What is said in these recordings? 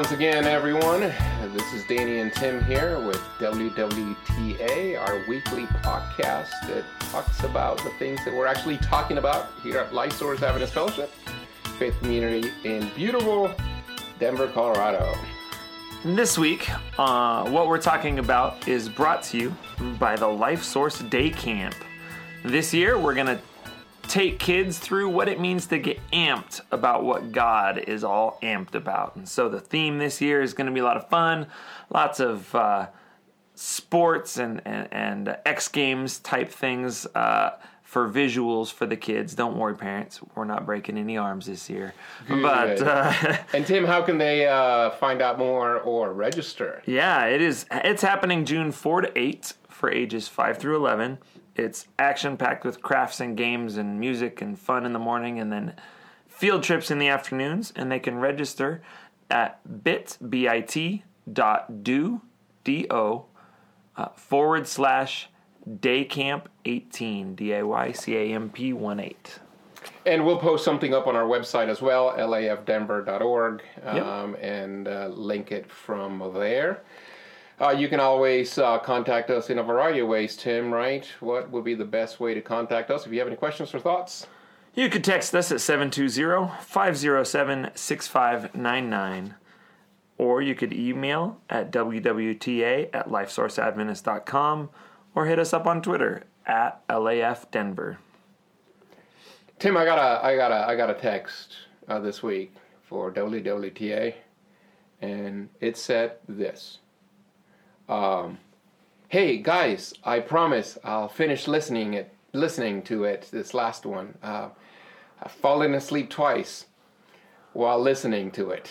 once again, everyone. This is Danny and Tim here with WWTA, our weekly podcast that talks about the things that we're actually talking about here at Life Source Adventist Fellowship, faith community in beautiful Denver, Colorado. This week, uh, what we're talking about is brought to you by the Life Source Day Camp. This year, we're going to take kids through what it means to get amped about what God is all amped about. And so the theme this year is going to be a lot of fun, lots of uh, sports and, and, and X Games type things uh, for visuals for the kids. Don't worry, parents, we're not breaking any arms this year. But uh, And Tim, how can they uh, find out more or register? yeah, it is. It's happening June four to eight for ages five through eleven. It's action packed with crafts and games and music and fun in the morning, and then field trips in the afternoons. And they can register at bit bit dot do d o uh, forward slash daycamp eighteen d a y c a m p one eight. And we'll post something up on our website as well, lafdenver.org, um, and uh, link it from there. Uh, you can always uh, contact us in a variety of ways, Tim, right? What would be the best way to contact us if you have any questions or thoughts? You could text us at 720-507-6599 or you could email at wwta at lifesourceadventist.com or hit us up on Twitter at lafdenver. Tim, I got a, I got a, I got a text uh, this week for WWTA, and it said this. Um, hey guys, I promise I'll finish listening it, listening to it. This last one, uh, I've fallen asleep twice while listening to it.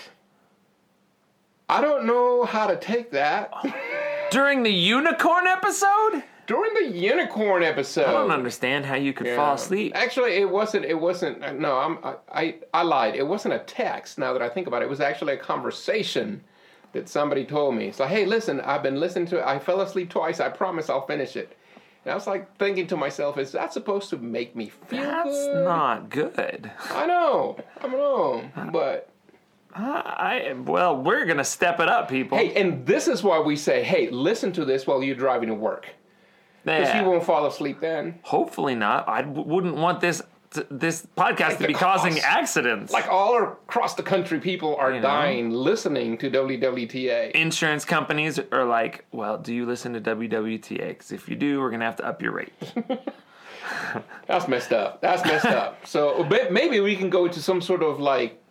I don't know how to take that. During the unicorn episode? During the unicorn episode, I don't understand how you could fall asleep. Actually, it wasn't. It wasn't. No, I'm. I, I I lied. It wasn't a text. Now that I think about it, it was actually a conversation that somebody told me. It's like, hey, listen, I've been listening to it. I fell asleep twice. I promise I'll finish it. And I was like thinking to myself, is that supposed to make me feel That's good? not good. I know. I know. But I well, we're gonna step it up, people. hey, and this is why we say, hey, listen to this while you're driving to work, because Yeah. you won't fall asleep then. Hopefully not. I wouldn't want this t- this podcast to be causing accidents. Like all across the country, people are know? dying listening to WWTA. insurance companies are like, well, do you listen to WWTA? Because if you do, we're gonna have to up your rate. That's messed up. That's messed up. So but maybe we can go to some sort of like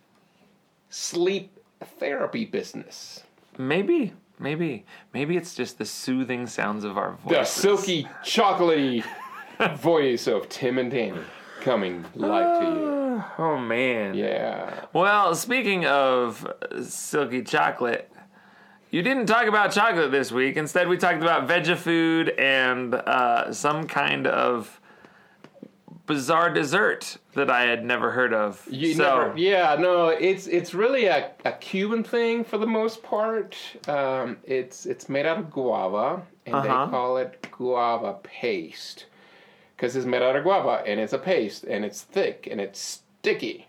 sleep therapy business. maybe, maybe, maybe it's just the soothing sounds of our voice. The silky, chocolatey voice of Tim and Danny coming live to you. Oh man. Yeah. Well, speaking of silky chocolate, you didn't talk about chocolate this week. Instead, we talked about veggie food and uh, some kind of bizarre dessert that I had never heard of. You so, never, yeah, no, it's it's really a, a Cuban thing for the most part. Um, it's it's made out of guava, and Uh-huh. they call it guava paste because it's made out of guava and it's a paste and it's thick and it's sticky,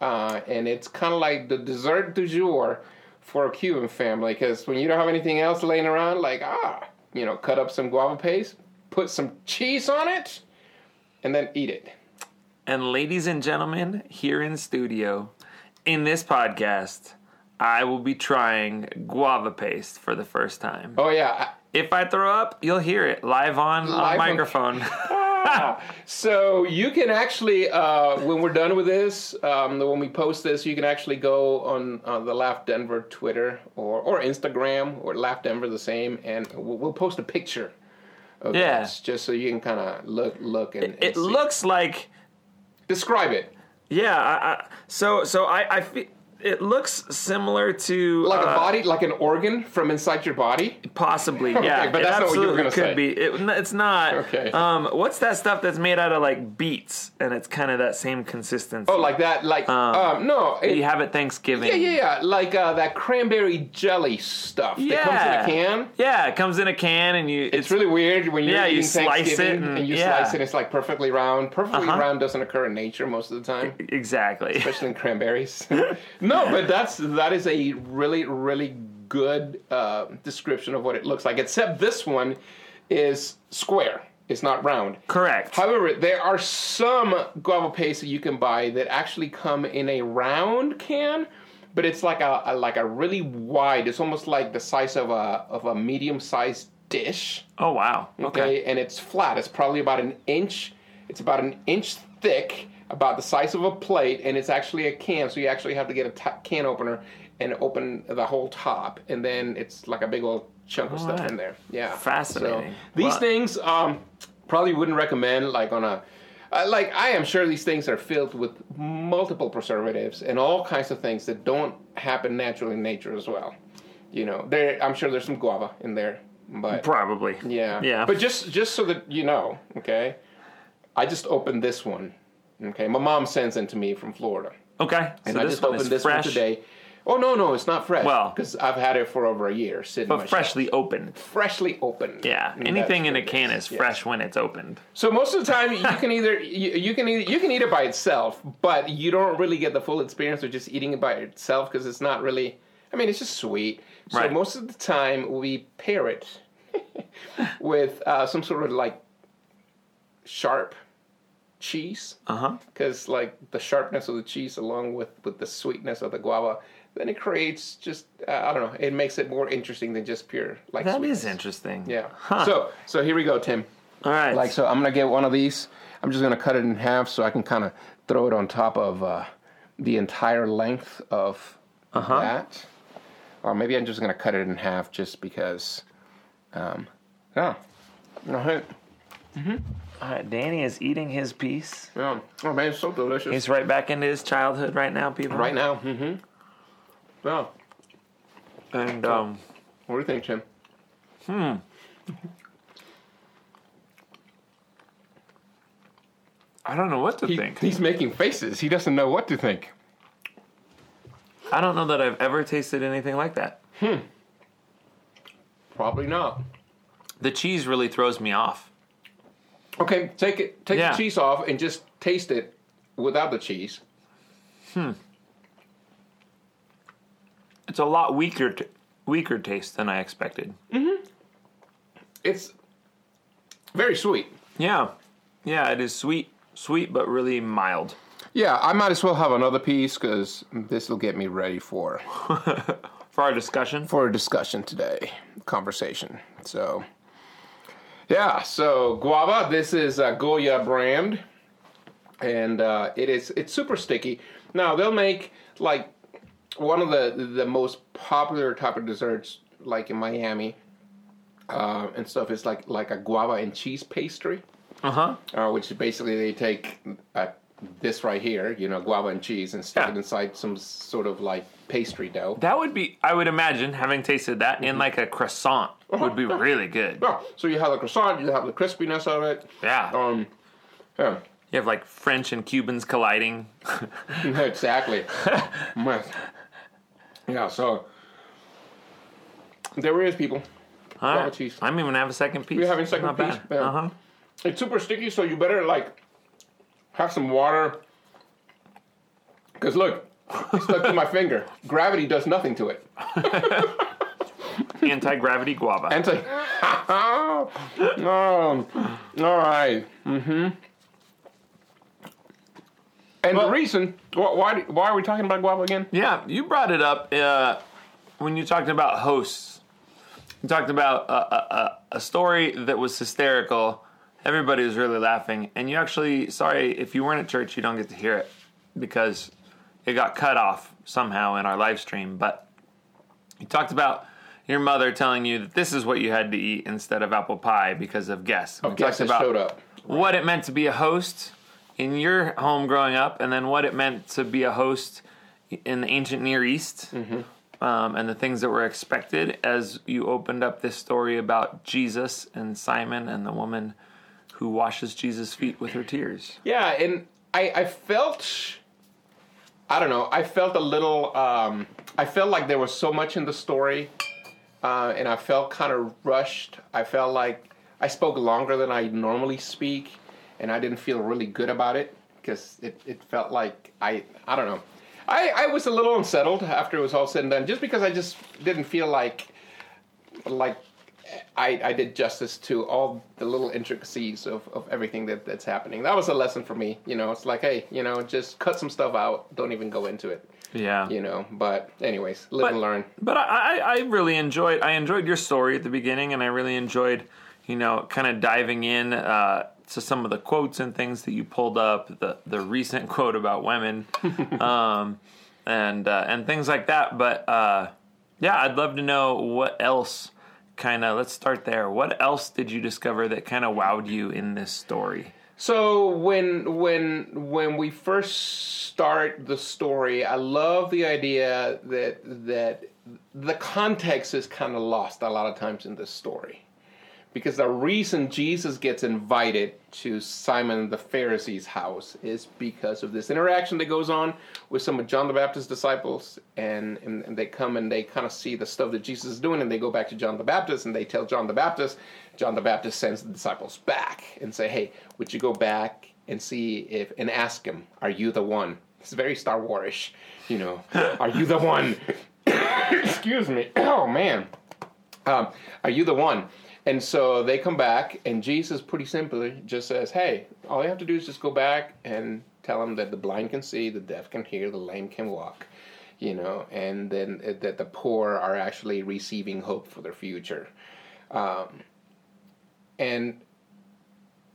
uh, and it's kind of like the dessert du jour for a Cuban family. Because when you don't have anything else laying around, like ah, you know, cut up some guava paste, put some cheese on it, and then eat it. And ladies and gentlemen, here in studio, in this podcast, I will be trying guava paste for the first time. Oh yeah. If I throw up, you'll hear it live on, Live on on- so you can actually, uh, when we're done with this, um, when we post this, you can actually go on uh, the Laugh Denver Twitter or, or Instagram or Laugh Denver the same, and we'll, we'll post a picture of Yeah. this just so you can kind of look look and, and it see. looks like describe it yeah. I, I, so so I I feel it looks similar to like a uh, body, like an organ from inside your body. Possibly, yeah. but it that's not what you were gonna could say. be. It, it's not. Okay. Um, what's that stuff that's made out of like beets and it's kind of that same consistency? Oh, like that, like um, no, it, you have at Thanksgiving. yeah, yeah, yeah, like uh, that cranberry jelly stuff that Yeah. comes in a can. Yeah, it comes in a can and you. It's really weird when you're Yeah, you eating slice it Thanksgiving and- you yeah. slice it. It's like perfectly round. Perfectly Uh-huh. round doesn't occur in nature most of the time, exactly. especially in cranberries. no, no, but that's that is a really really good uh, description of what it looks like. Except this one is square. It's not round. Correct. However, there are some guava paste that you can buy that actually come in a round can, but it's like a, a like a really wide. It's almost like the size of a of a medium sized dish. Oh wow. Okay. Okay. and it's flat. It's probably about an inch. It's about an inch thick, about the size of a plate, and it's actually a can. So you actually have to get a t- can opener and open the whole top, and then it's like a big old chunk of stuff Alright. in there. Yeah, Fascinating. So these Well- things, um, probably wouldn't recommend like on a. Uh, like I am sure these things are filled with multiple preservatives and all kinds of things that don't happen naturally in nature as well. You know, there I'm sure there's some guava in there, but Probably. yeah. Yeah. But just just so that you know, okay, I just opened this one. Okay, my mom sends them to me from Florida, Okay. and so I just opened this fresh, one today. Oh no, no, it's not fresh. Well- because I've had it for over a year, sitting but shelf. freshly opened. freshly opened. Yeah. And Anything in a can is. is Yes. fresh when it's opened. So most of the time, you can either you, you can either, you can eat it by itself, but you don't really get the full experience of just eating it by itself because it's not really. I mean, it's just sweet. So Right. most of the time, we pair it with uh, some sort of like sharp cheese Uh huh. because like the sharpness of the cheese along with with the sweetness of the guava then it creates just uh, i don't know it makes it more interesting than just pure like That sweetness. is interesting. yeah Huh. so so here we go tim All right. like so i'm gonna get one of these i'm just gonna cut it in half so i can kind of throw it on top of uh, the entire length of Uh-huh. that or maybe i'm just gonna cut it in half just because um yeah All right. All right. Danny is eating his piece. yeah. oh man it's so delicious He's right back into his childhood right now, people. right now mm-hmm yeah And um, what do you think tim Hmm. I don't know what to He- think. He's making faces. He doesn't know what to think. I don't know that I've ever tasted anything like that. Hmm. Probably not. The cheese really throws me off. Okay, take it. Take Yeah. the cheese off and just taste it without the cheese. Hmm. It's a lot weaker, t- weaker taste than I expected. Mm-hmm. It's very sweet. Yeah, yeah, it is sweet, sweet but really mild. Yeah, I might as well have another piece because this will get me ready for For our discussion, for a discussion today, conversation. So, yeah. So guava. This is a Goya brand, and uh, it is it's super sticky. Now they'll make like one of the the most popular type of desserts, like in Miami, uh, and stuff. It's like like a guava and cheese pastry uh huh. uh, which basically they take uh, this right here, you know, guava and cheese, and stick Yeah. it inside some sort of like pastry dough. That would be, I would imagine, having tasted that in like a croissant would be really good. Yeah, so you have the croissant, you have the crispiness of it. Yeah, Um, yeah, you have like French and Cubans colliding. exactly. Yes. yeah, so there is people. All right. cheese. I'm even have a second piece. You're having second Not piece? bad. Yeah. Uh huh. It's super sticky, so you better like have some water. Cause look, it's stuck to my finger. Gravity does nothing to it. Anti gravity guava. Anti. oh, all right. Mm-hmm. And Well- the reason wh- why why are we talking about guava again? Yeah, you brought it up uh, when you talked about hosts. You talked about a, a, a- a story that was hysterical. Everybody was really laughing, and you actually sorry if you weren't at church, you don't get to hear it because it got cut off somehow in our live stream. But you talked about your mother telling you that this is what you had to eat instead of apple pie because of guests. We talked about showed up. what it meant to be a host in your home growing up, and then what it meant to be a host in the ancient Near East, um, and the things that were expected as you opened up this story about Jesus and Simon and the woman who washes Jesus' feet with her tears. Yeah, and I I felt I don't know. I felt a little. Um, I felt like there was so much in the story, uh, and I felt kind of rushed. I felt like I spoke longer than I normally speak, and I didn't feel really good about it because it, it felt like I I don't know. I, I was a little unsettled after it was all said and done, just because I just didn't feel like like I, I did justice to all the little intricacies of, of everything that, that's happening. That was a lesson for me. You know, it's like, hey, you know, just cut some stuff out. Don't even go into it. Yeah. You know, but anyways, live but, and learn. But I, I really enjoyed I enjoyed your story at the beginning, and I really enjoyed, you know, kind of diving in uh, to some of the quotes and things that you pulled up. The the recent quote about women, um, and uh, and things like that. But uh, yeah, I'd love to know what else. Kind of, let's start there. What else did you discover that kind of wowed you in this story? So when when when we first start the story, I love the idea that that the context is kind of lost a lot of times in this story. Because the reason Jesus gets invited to Simon the Pharisee's house is because of this interaction that goes on with some of John the Baptist's disciples, and, and, and they come and they kind of see the stuff that Jesus is doing, and they go back to John the Baptist and they tell John the Baptist. John the Baptist sends the disciples back and say, "Hey, would you go back and see if and ask him, are you the one?" It's very Star Warish, you know. are you the one? Excuse me. Oh man. Um, are you the one? And so they come back, and Jesus pretty simply just says, Hey, all you have to do is just go back and tell them that the blind can see, the deaf can hear, the lame can walk, you know, and then uh, that the poor are actually receiving hope for their future. Um, and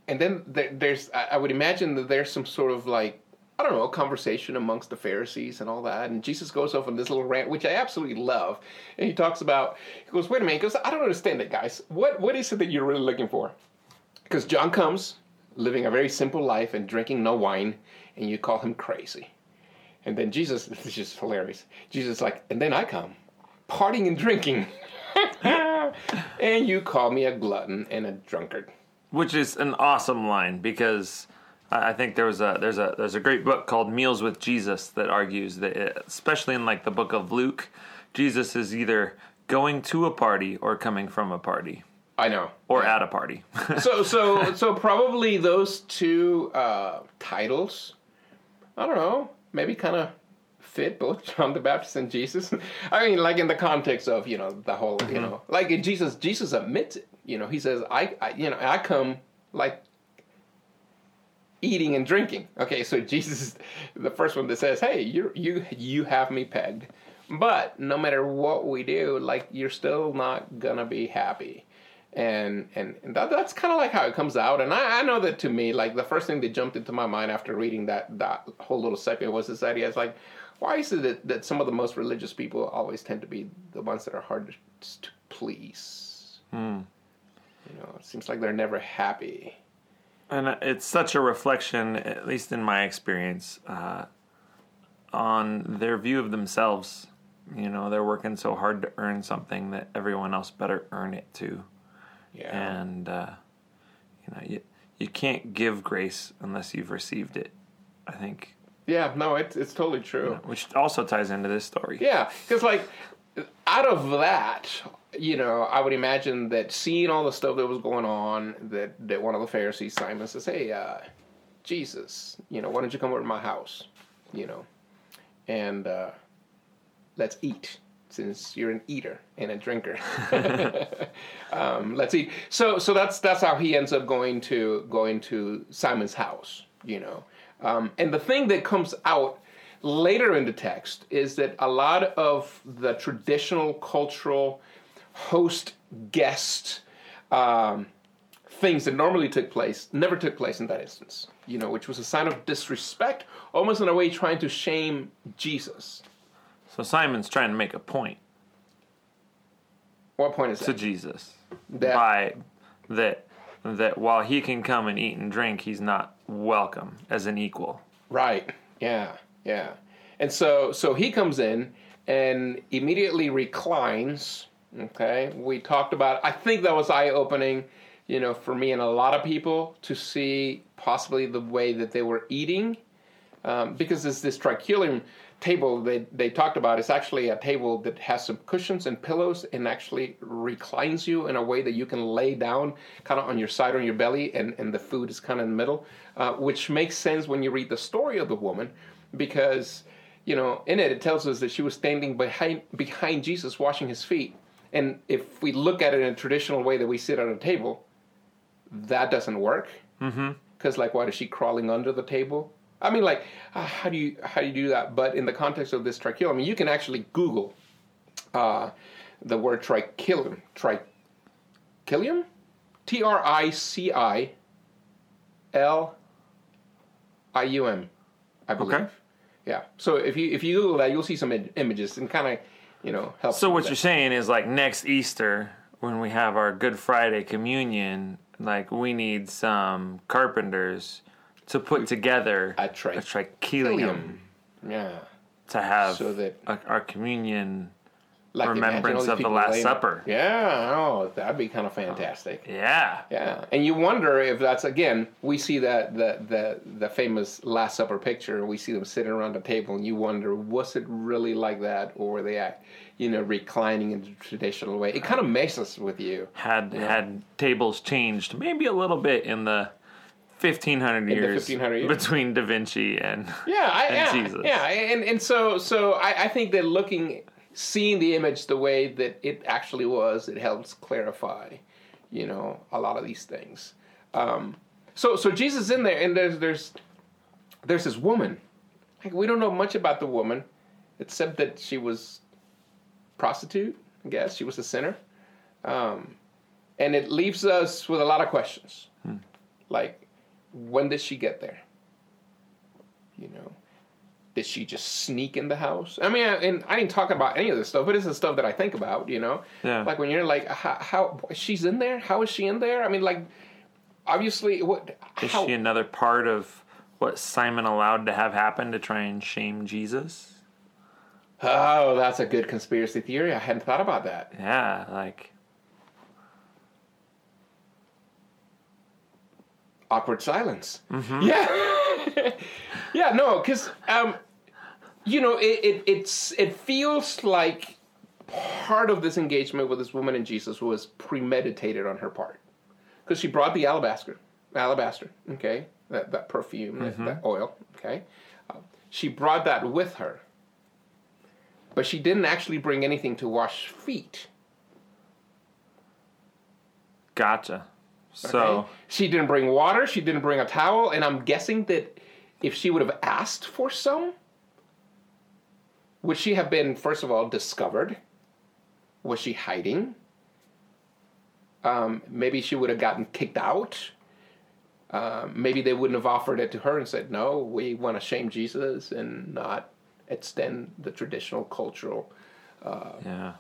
and then there, there's, I would imagine that there's some sort of like I don't know, a conversation amongst the Pharisees and all that. And Jesus goes off on this little rant, which I absolutely love. And he talks about, he goes, wait a minute, he goes, I don't understand it, guys. What What is it that you're really looking for? Because John comes, living a very simple life and drinking no wine, and you call him crazy. And then Jesus, this is just hilarious. Jesus is like, and then I come, partying and drinking. and you call me a glutton and a drunkard. Which is an awesome line because I think there was a there's a there's a great book called Meals with Jesus that argues that it, especially in like the book of Luke, Jesus is either going to a party or coming from a party. I know. Or yeah. at a party. so so so probably those two uh, titles, I don't know, maybe kind of fit both John the Baptist and Jesus. I mean, like in the context of you know the whole mm-hmm. you know like in Jesus Jesus admits it. You know he says I, I you know I come like eating and drinking. Okay, so Jesus is the first one that says, "Hey, you you you have me pegged." But no matter what we do, like you're still not gonna be happy, and and, and that, that's kind of like how it comes out. And I, I know that to me, like the first thing that jumped into my mind after reading that that whole little segment was this idea. It's like, why is it that, that some of the most religious people always tend to be the ones that are hardest to please? Hmm. You know, it seems like they're never happy. And it's such a reflection, at least in my experience, uh, on their view of themselves. You know, they're working so hard to earn something that everyone else better earn it too. Yeah. And uh, you know, you you can't give grace unless you've received it. I think. Yeah. No, it's it's totally true. You know, which also ties into this story. Yeah, because like out of that, you know, I would imagine that seeing all the stuff that was going on, that that one of the Pharisees, Simon, says, "Hey, uh, Jesus, you know, why don't you come over to my house, you know, and uh, let's eat." Since you're an eater and a drinker, um, let's eat. So, so that's that's how he ends up going to going to Simon's house, you know. Um, and the thing that comes out later in the text is that a lot of the traditional cultural host guest um, things that normally took place never took place in that instance, you know, which was a sign of disrespect, almost in a way trying to shame Jesus. So Simon's trying to make a point. What point is that? to that? Jesus that, by that that while he can come and eat and drink, he's not welcome as an equal. Right. Yeah. Yeah. And so so he comes in and immediately reclines. Okay. We talked about I think that was eye opening, you know, for me and a lot of people to see possibly the way that they were eating. Um, because this this triclinium table they, they talked about is actually a table that has some cushions and pillows and actually reclines you in a way that you can lay down kind of on your side or on your belly and, and the food is kind of in the middle, uh, which makes sense when you read the story of the woman because you know, in it, it tells us that she was standing behind behind Jesus, washing his feet. And if we look at it in a traditional way that we sit at a table, that doesn't work. Mm-hmm. Because like, what is she crawling under the table? I mean, like, uh, how do you how do you do that? But in the context of this trichilium, I mean, you can actually Google uh, the word trichilium, trichilium, T R I C I L I U M, I believe. Okay. Yeah. So if you if you Google that, you'll see some Im- images and kind of you know help. So what you're saying is like next Easter when we have our Good Friday communion, like we need some carpenters to put together A tri- a trichilium Yeah. to have So that- a, our communion. Like Remembrance of the Last laying- Supper. Yeah. Oh, that'd be kind of fantastic. Oh, yeah. Yeah, and you wonder if that's again. We see that the the the famous Last Supper picture. We see them sitting around the table, and you wonder, was it really like that, or were they, you know, reclining in the traditional way? It kind of messes with you. Had had tables changed maybe a little bit in the 1500 the years 1500 years. between Da Vinci and Yeah, I, And yeah, Jesus. yeah, and and so so I, I think that looking, seeing the image the way that it actually was, it helps clarify, you know, a lot of these things. Um, so so Jesus is in there, and there's there's there's this woman. Like we don't know much about the woman, except that she was prostitute. I guess she was a sinner, um, and it leaves us with a lot of questions, like when did she get there? You know, did she just sneak in the house? I mean, I, and I didn't talk about any of this stuff, but it's the stuff that I think about. You know, Yeah. like when you're like, how, how she's in there? How is she in there? I mean, like, obviously, what? is how, she another part of what Simon allowed to have happen to try and shame Jesus? oh, that's a good conspiracy theory. I hadn't thought about that. Yeah, like awkward silence. Yeah, yeah, no, because um, you know, it, it it's it feels like part of this engagement with this woman and Jesus was premeditated on her part, because she brought the alabaster, alabaster, okay, that that perfume, that, that oil, okay, uh, she brought that with her, but she didn't actually bring anything to wash feet. gotcha. So Okay? she didn't bring water. She didn't bring a towel, and I'm guessing that if she would have asked for some, would she have been first of all discovered? Was she hiding? Um, maybe she would have gotten kicked out. Um, maybe they wouldn't have offered it to her and said, "No, we want to shame Jesus and not extend the traditional cultural." yeah.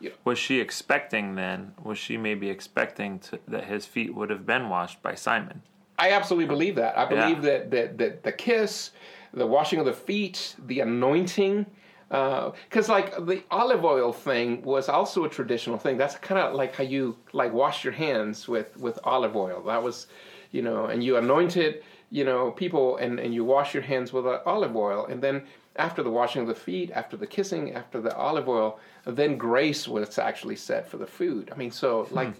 Yeah. Was she expecting then? Was she maybe expecting to, that his feet would have been washed by Simon? I absolutely believe that. I believe Yeah. that, that that the kiss, the washing of the feet, the anointing, because like the olive oil thing was also a traditional thing. That's kind of like how you like wash your hands with with olive oil. That was, you know, and you anointed, you know, people, and and you wash your hands with uh, olive oil, and then after the washing of the feet, after the kissing, after the olive oil, then grace was actually set for the food. I mean, so like.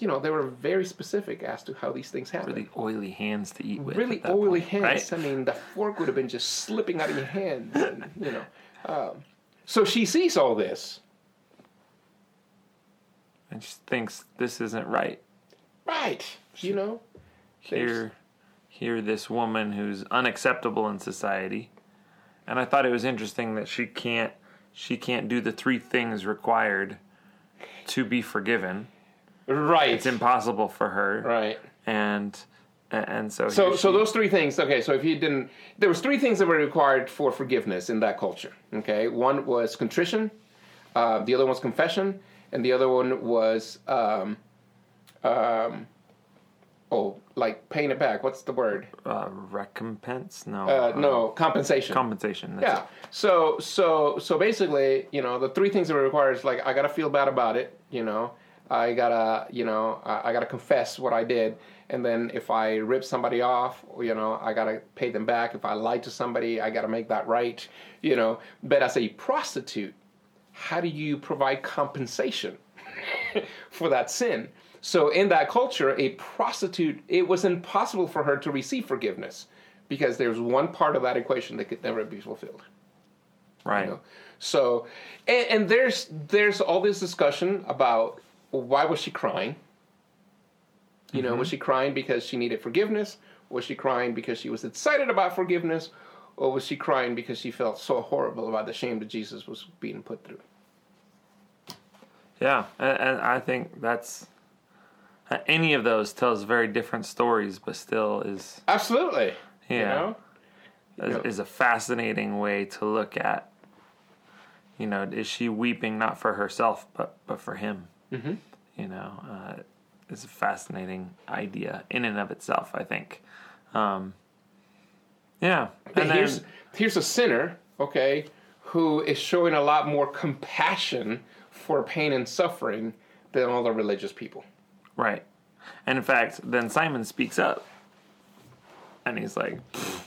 You know, they were very specific as to how these things happen Really oily hands to eat with. really oily point, hands. right? I mean, the fork would have been just slipping out of your hands, and, you know. Um, so she sees all this, And she thinks this isn't right. right? You know, Here, here, this woman who's unacceptable in society, and I thought it was interesting that she can't, she can't do the three things required to be forgiven. right? It's impossible for her, right. and and so So, here so those three things. Okay, so if you didn't, there was three things that were required for forgiveness in that culture. Okay, one was contrition, uh, the other one was confession, and the other one was, um, um, oh, like paying it back. What's the word? uh, recompense, no, Uh, uh, no, compensation. compensation. That's Yeah. So so so basically, you know, the three things that are required is like I gotta feel bad about it. You know, I gotta you know I, I gotta confess what I did, and then if I rip somebody off, you know, I gotta pay them back. If I lied to somebody, I gotta make that right. You know, but as a prostitute, how do you provide compensation for that sin? So in that culture, a prostitute, it was impossible for her to receive forgiveness because there's one part of that equation that could never be fulfilled. Right. You know? So, and, and there's there's all this discussion about why was she crying? You know, was she crying because she needed forgiveness? Was she crying because she was excited about forgiveness? Or was she crying because she felt so horrible about the shame that Jesus was being put through? Yeah, and, and I think that's uh, any of those tells very different stories, but still is Absolutely. Yeah. You know? is, is a fascinating way to look at. You know, is she weeping not for herself but but for him? Mm-hmm. You know, uh, it's a fascinating idea in and of itself. I think. Um, yeah, And here's then, here's a sinner, okay, who is showing a lot more compassion for pain and suffering than all the religious people. right, and in fact, then Simon speaks up, and he's like, "Pfft,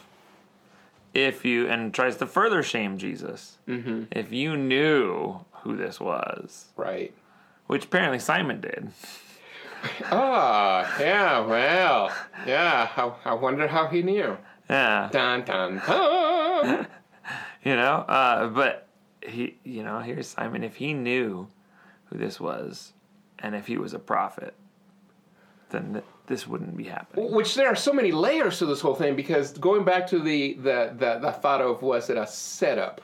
"If you," and tries to further shame Jesus. Mm-hmm. If you knew who this was, Right. Which apparently Simon did. Oh, yeah, well, yeah. I, I wonder how he knew. Yeah, Dun dun dun. you know, uh, but he, you know, here's Simon. If he knew who this was, and if he was a prophet, then th- this wouldn't be happening. Which there are so many layers to this whole thing because going back to the the the, the thought of was it a setup?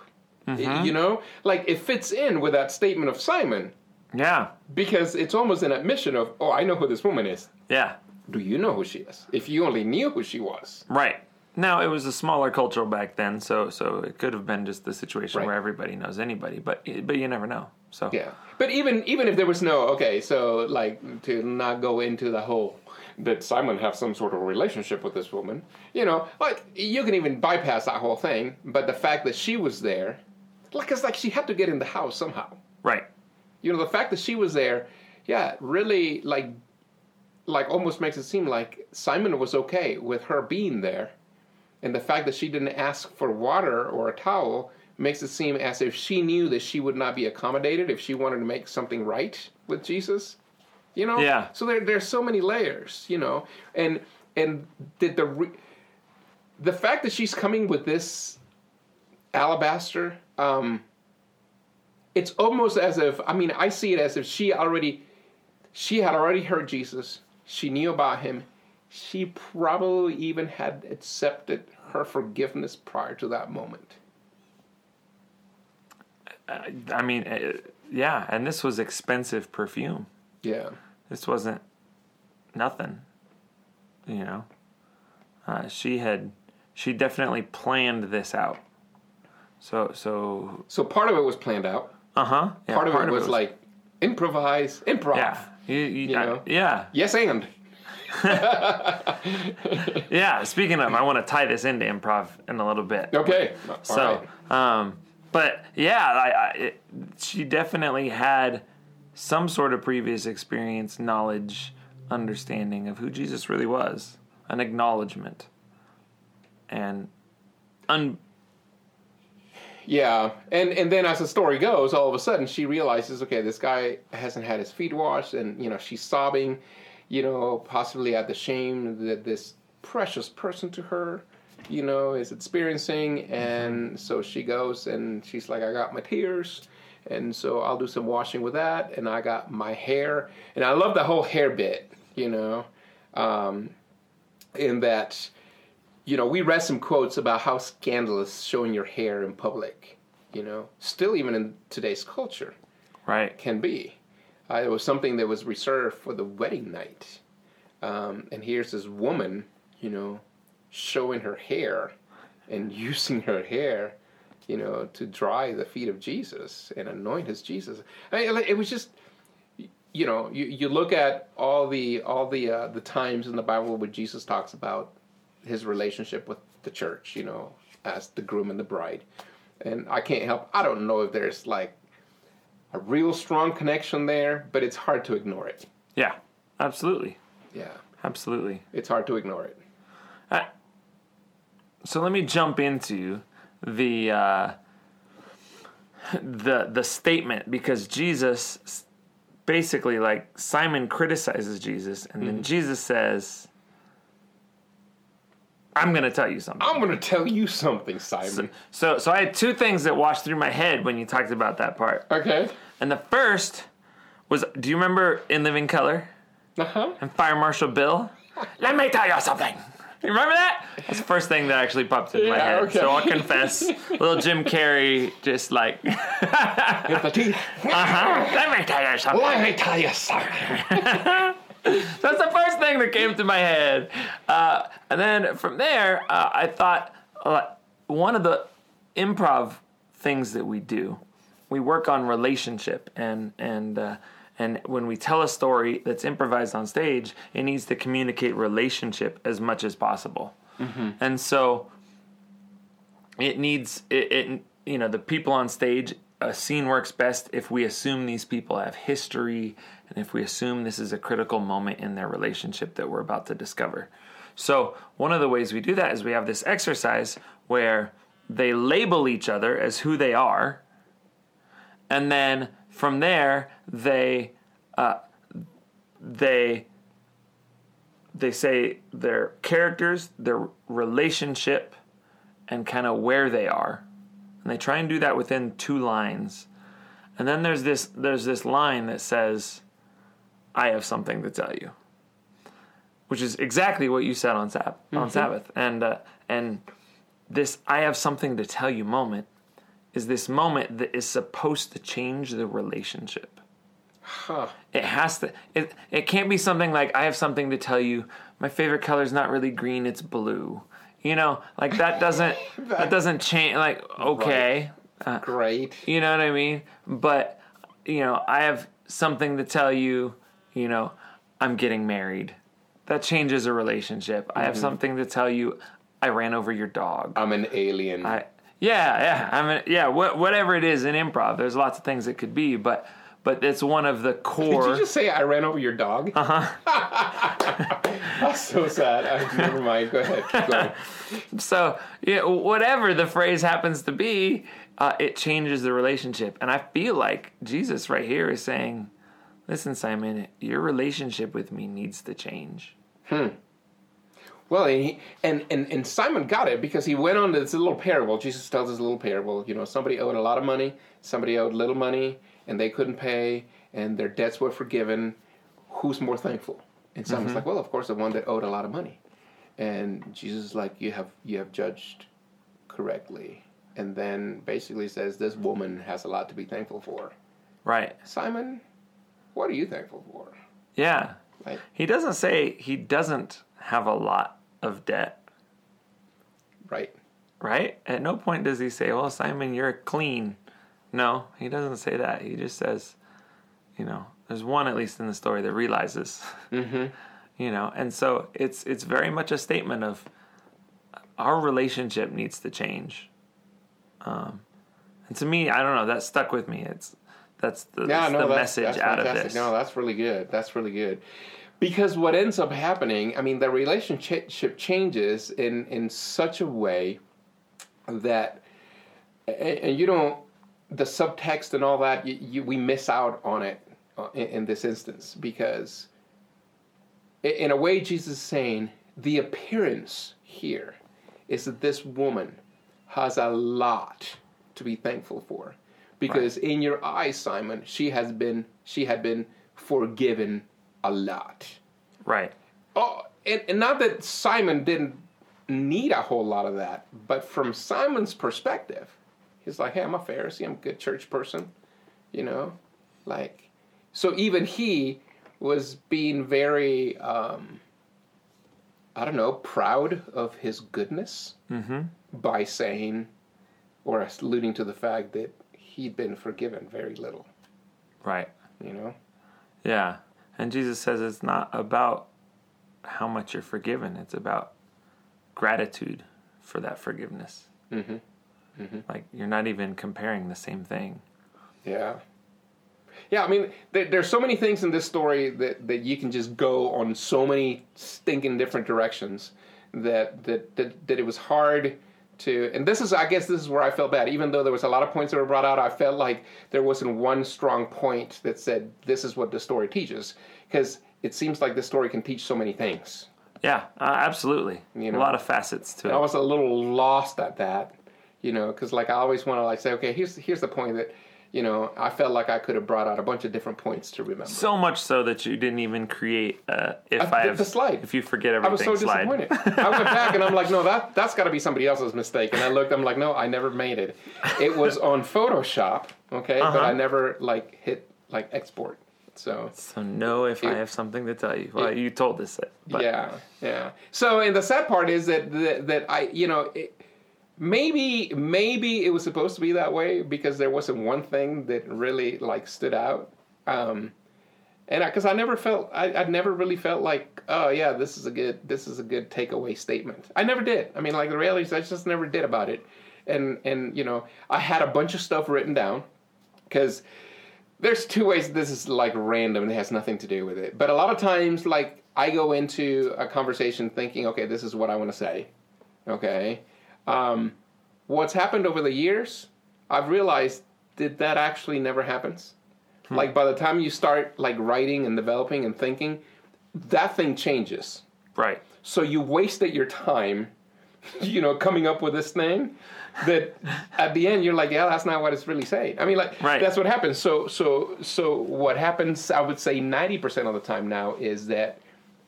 Mm-hmm. You know, like it fits in with that statement of Simon Yeah, because it's almost an admission of, oh, I know who this woman is. yeah, Do you know who she is? If you only knew who she was. right. Now it was a smaller culture back then, so so it could have been just the situation Right. where everybody knows anybody, but but you never know. So Yeah. But even even if there was no okay, so like to not go into the whole did Simon have some sort of relationship with this woman? You know, like you can even bypass that whole thing. But the fact that she was there, like it's like she had to get in the house somehow. right, You know, the fact that she was there, yeah, really like like almost makes it seem like Simon was okay with her being there. And the fact that she didn't ask for water or a towel makes it seem as if she knew that she would not be accommodated if she wanted to make something right with Jesus. You know? Yeah. So there there's so many layers, you know. And and did the re- the fact that she's coming with this alabaster um it's almost as if I mean I see it as if she already she had already heard Jesus. She knew about him. She probably even had accepted her forgiveness prior to that moment. I mean, uh, yeah, and this was expensive perfume. Yeah. This wasn't nothing, you know. Uh, she had, she definitely planned this out. So so So part of it was planned out. Uh huh. Yeah, part of it was, like improvise, improv. yeah, you, you, you I- yeah, Yes, and yeah. Speaking of, I want to tie this into improv in a little bit. okay. So, right. um, but yeah, I, I, it, she definitely had some sort of previous experience, knowledge, understanding of who Jesus really was, an acknowledgement, and un. Yeah, and and then as the story goes, all of a sudden she realizes, okay, this guy hasn't had his feet washed, and you know she's sobbing, you know, possibly at the shame that this precious person to her, you know, is experiencing, and so she goes and she's like, I got my tears, and so I'll do some washing with that, and I got my hair, and I love the whole hair bit, you know, um, in that you know, we read some quotes about how scandalous showing your hair in public, you know, still even in today's culture Right. can be. Uh, it was something that was reserved for the wedding night. Um, and here's this woman, you know, showing her hair and using her hair, you know, to dry the feet of Jesus and anoint his Jesus. I mean, it was just, you know, you, you look at all the all the uh, the times in the Bible where Jesus talks about his relationship with the church, you know, as the groom and the bride. And I can't help, I don't know if there's like a real strong connection there, but it's hard to ignore it. Yeah. Absolutely. Yeah, Absolutely. it's hard to ignore it. Uh, so let me jump into the uh, the the statement because Jesus basically like Simon criticizes Jesus and then Jesus says I'm going to tell you something. I'm going to tell you something, Simon. So, so I had two things that washed through my head when you talked about that part. okay. And the first was, do you remember In Living Color Uh huh. and Fire Marshal Bill? Let me tell you something. You remember that? That's the first thing that actually popped in my head. okay. So I'll confess, little Jim Carrey, just like, Get the teeth. uh-huh. let me tell you something. Let me tell you something. That's the first thing that came to my head. Uh, and then from there, uh, I thought uh, one of the improv things that we do, we work on relationship, and and uh, and when we tell a story that's improvised on stage, it needs to communicate relationship as much as possible. And so it needs it, it you know the people on stage a scene works best if we assume these people have history and if we assume this is a critical moment in their relationship that we're about to discover. So one of the ways we do that is we have this exercise where they label each other as who they are. And then from there they uh, they they say their characters their relationship and kind of where they are. And they try and do that within two lines. And then there's this there's this line that says i have something to tell you. Which is exactly what you said on Sabbath on Sabbath. And uh, and this I have something to tell you moment is this moment that is supposed to change the relationship. Huh. it has to it it can't be something like I have something to tell you. My favorite color is not really green it's blue. You know? Like that doesn't that doesn't change like okay. Uh, Great. you know what I mean? But you know I have something to tell you you know I'm getting married that changes a relationship I have something to tell you I ran over your dog I'm an alien. I yeah yeah I mean yeah what, whatever it is in improv there's lots of things it could be but but it's one of the core. Did you just say I ran over your dog? Uh huh. That's so sad. I, never mind. Go ahead. So, yeah, whatever the phrase happens to be, uh, it changes the relationship. And I feel like Jesus right here is saying, listen, Simon, your relationship with me needs to change. Hmm. Well, and, he, and and and Simon got it because he went on to this little parable. Jesus tells this little parable. You know, somebody owed a lot of money, somebody owed little money, and they couldn't pay, and their debts were forgiven. Who's more thankful? And Simon's like, well, of course, the one that owed a lot of money. And Jesus is like, you have you have judged correctly. And then basically says, this woman has a lot to be thankful for. Right. Simon, what are you thankful for? Yeah. Like, He doesn't say he doesn't have a lot of debt, right? right? At no point does he say, well, Simon, you're clean. No, he doesn't say that. He just says, you know, there's one at least in the story that realizes. Mm-hmm. you know and so it's it's very much a statement of our relationship needs to change um and to me i don't know that stuck with me it's that's the, Yeah, that's no, the that's, message that's out of fantastic. this No, that's really good. That's really good. Because what ends up happening, I mean, the relationship changes in in such a way that, and, and you don't, the subtext and all that, you, you we miss out on it uh, in, in this instance because, in a way, Jesus is saying the appearance here is that this woman has a lot to be thankful for because in your eyes simon she has been she had been forgiven a lot. Right. Oh and, and not that simon didn't need a whole lot of that but from simon's perspective he's like hey i'm a pharisee. I'm a good church person you know? Like so even he was being very um i don't know proud of his goodness by saying or alluding to the fact that he'd been forgiven very little. Right. You know? Yeah. And jesus says it's not about how much you're forgiven it's about gratitude for that forgiveness. Mhm. like you're not even comparing the same thing. Yeah. Yeah, I mean, there, there's so many things in this story that, that you can just go on so many stinking different directions that, that that that it was hard to. And this is, I guess, this is where I felt bad. Even though there was a lot of points that were brought out, I felt like there wasn't one strong point that said this is what the story teaches, because it seems like the story can teach so many things. Yeah, uh, absolutely. You a lot of facets to it. I was a little lost at that, you know, because like I always want to like say, okay, here's here's the point that, you know, I felt like I could have brought out a bunch of different points to remember. So much so that you didn't even create uh, if I I, have the slide. If you forget everything, I was so slide. disappointed. I went back and I'm like, no, that that's got to be somebody else's mistake. And I looked, I'm like, no, I never made it. It was on Photoshop, okay, but Uh-huh. I never like hit like export. So So know if I have something to tell you. Well, it- you told us it. But yeah, yeah. So and the sad part is that that, that I, you know, it, maybe maybe it was supposed to be that way because there wasn't one thing that really like stood out. Um, and because I, never felt, I, I never really felt like, oh yeah, this is a good, this is a good takeaway statement. I never did. I mean, like the reality is, I just never did about it. And and you know, I had a bunch of stuff written down because there's two ways this is like random and it has nothing to do with it. But a lot of times, like I go into a conversation thinking, okay, this is what I want to say. Okay, um, what's happened over the years, I've realized that that actually never happens. Like by the time you start like writing and developing and thinking, that thing changes. right. So you wasted your time, you know, coming up with this thing that at the end you're like, yeah, that's not what it's really saying. I mean, like Right. that's what happens. So so so what happens? I would say ninety percent of the time now is that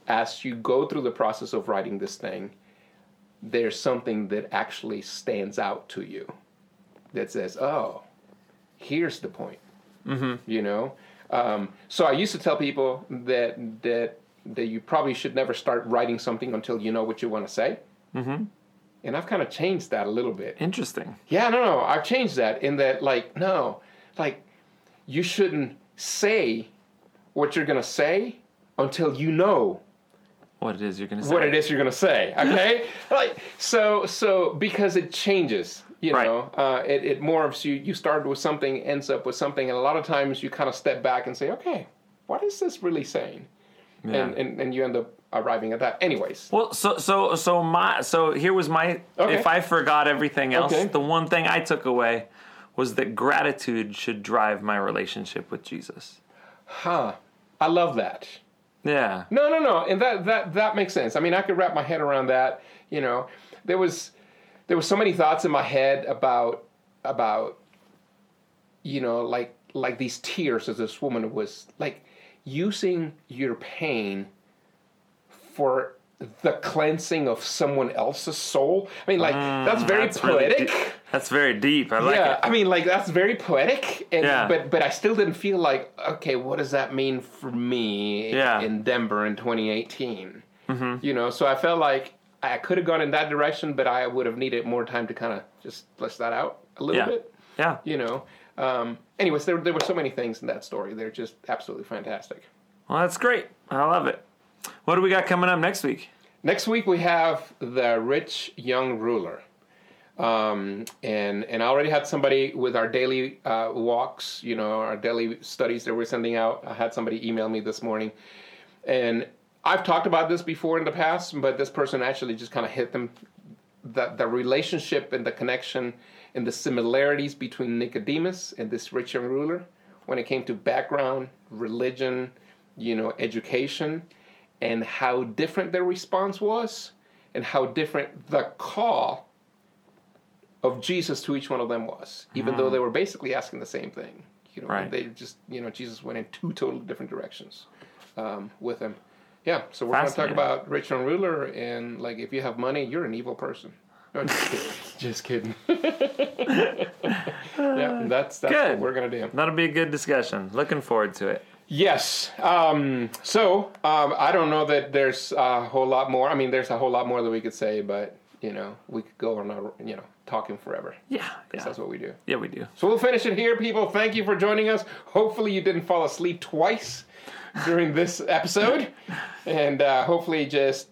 as you go through the process of writing this thing, there's something that actually stands out to you that says, oh, here's the point. Mm-hmm. You know, um, so I used to tell people that that that you probably should never start writing something until you know what you want to say. Mm-hmm. And I've kind of changed that a little bit. Interesting. Yeah, no, no, I've changed that in that, like, no, like, you shouldn't say what you're gonna say until you know What it is you're going to say. what it is you're gonna say. Okay, like so so because it changes. You Right. know, uh, it it morphs. You you started with something, ends up with something, and a lot of times you kind of step back and say, okay, what is this really saying? Yeah. And, and and you end up arriving at that. Anyways, Well, so so so my so here was my Okay. if I forgot everything else, Okay. the one thing I took away was that gratitude should drive my relationship with Jesus. huh? I love that. Yeah. No, no, no, and that that that makes sense. I mean, I could wrap my head around that. You know, there was there was so many thoughts in my head about about you know like like these tears as this woman was like using your pain for the cleansing of someone else's soul. I mean, like that's very Mm, That's poetic. deep. That's very deep. I like yeah, it. I mean, like that's very poetic, and Yeah. but but I still didn't feel like okay, what does that mean for me Yeah. in Denver in 2018? You know, so I felt like I could have gone in that direction, but I would have needed more time to kind of just flesh that out a little Yeah. bit. Yeah. You know. Um, anyways, there there were so many things in that story. They're just absolutely fantastic. Well, that's great. I love it. What do we got coming up next week? Next week we have the rich young ruler, um, and and I already had somebody with our daily uh, walks, you know, our daily studies that we're sending out. I had somebody email me this morning, and I've talked about this before in the past, but this person actually just kind of hit them the the relationship and the connection and the similarities between Nicodemus and this rich young ruler when it came to background, religion, you know, education, and how different their response was, and how different the call of Jesus to each one of them was, even though they were basically asking the same thing. You know, Right. they just you know Jesus went in two totally different directions um, with him. Yeah, so we're going to talk about rich and ruler and like if you have money, you're an evil person. No, just kidding. Just kidding. yeah, that's that's Good. what we're gonna do. That'll be a good discussion. Looking forward to it. Yes. Um, so um, I don't know that there's a whole lot more. I mean, there's a whole lot more that we could say, but you know, we could go on, you know, talking forever. Yeah. Yeah. That's what we do. Yeah, we do. So we'll finish it here, people. Thank you for joining us. Hopefully, you didn't fall asleep twice during this episode, and uh, hopefully, just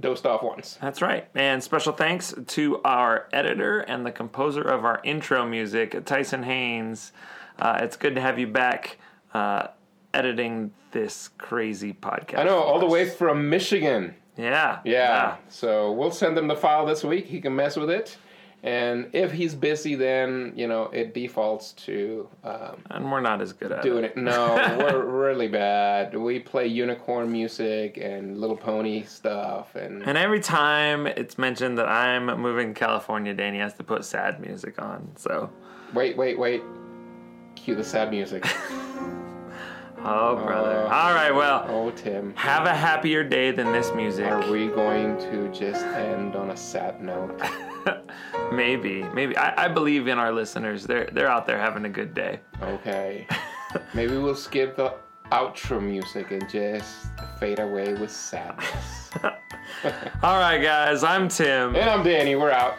dozed off once. That's right. And special thanks to our editor and the composer of our intro music, Tyson Haynes. Uh, it's good to have you back uh, editing this crazy podcast. I know, all the way from Michigan. Yeah. Yeah. So we'll send him the file this week. He can mess with it. And if he's busy, then you know it defaults to um, And we're not as good at doing it. it. No, we're really bad. We play unicorn music and Little Pony stuff, and And every time it's mentioned that I'm moving to California, Danny has to put sad music on. So, wait, wait, wait. Cue the sad music. oh, brother. Uh, All right, well, oh, Tim. have a happier day than this music. Are we going to just end on a sad note? maybe, maybe. I, I believe in our listeners. They're they're out there having a good day. Okay. Maybe we'll skip the outro music and just fade away with sadness. All right, guys. I'm Tim. and I'm Danny. We're out.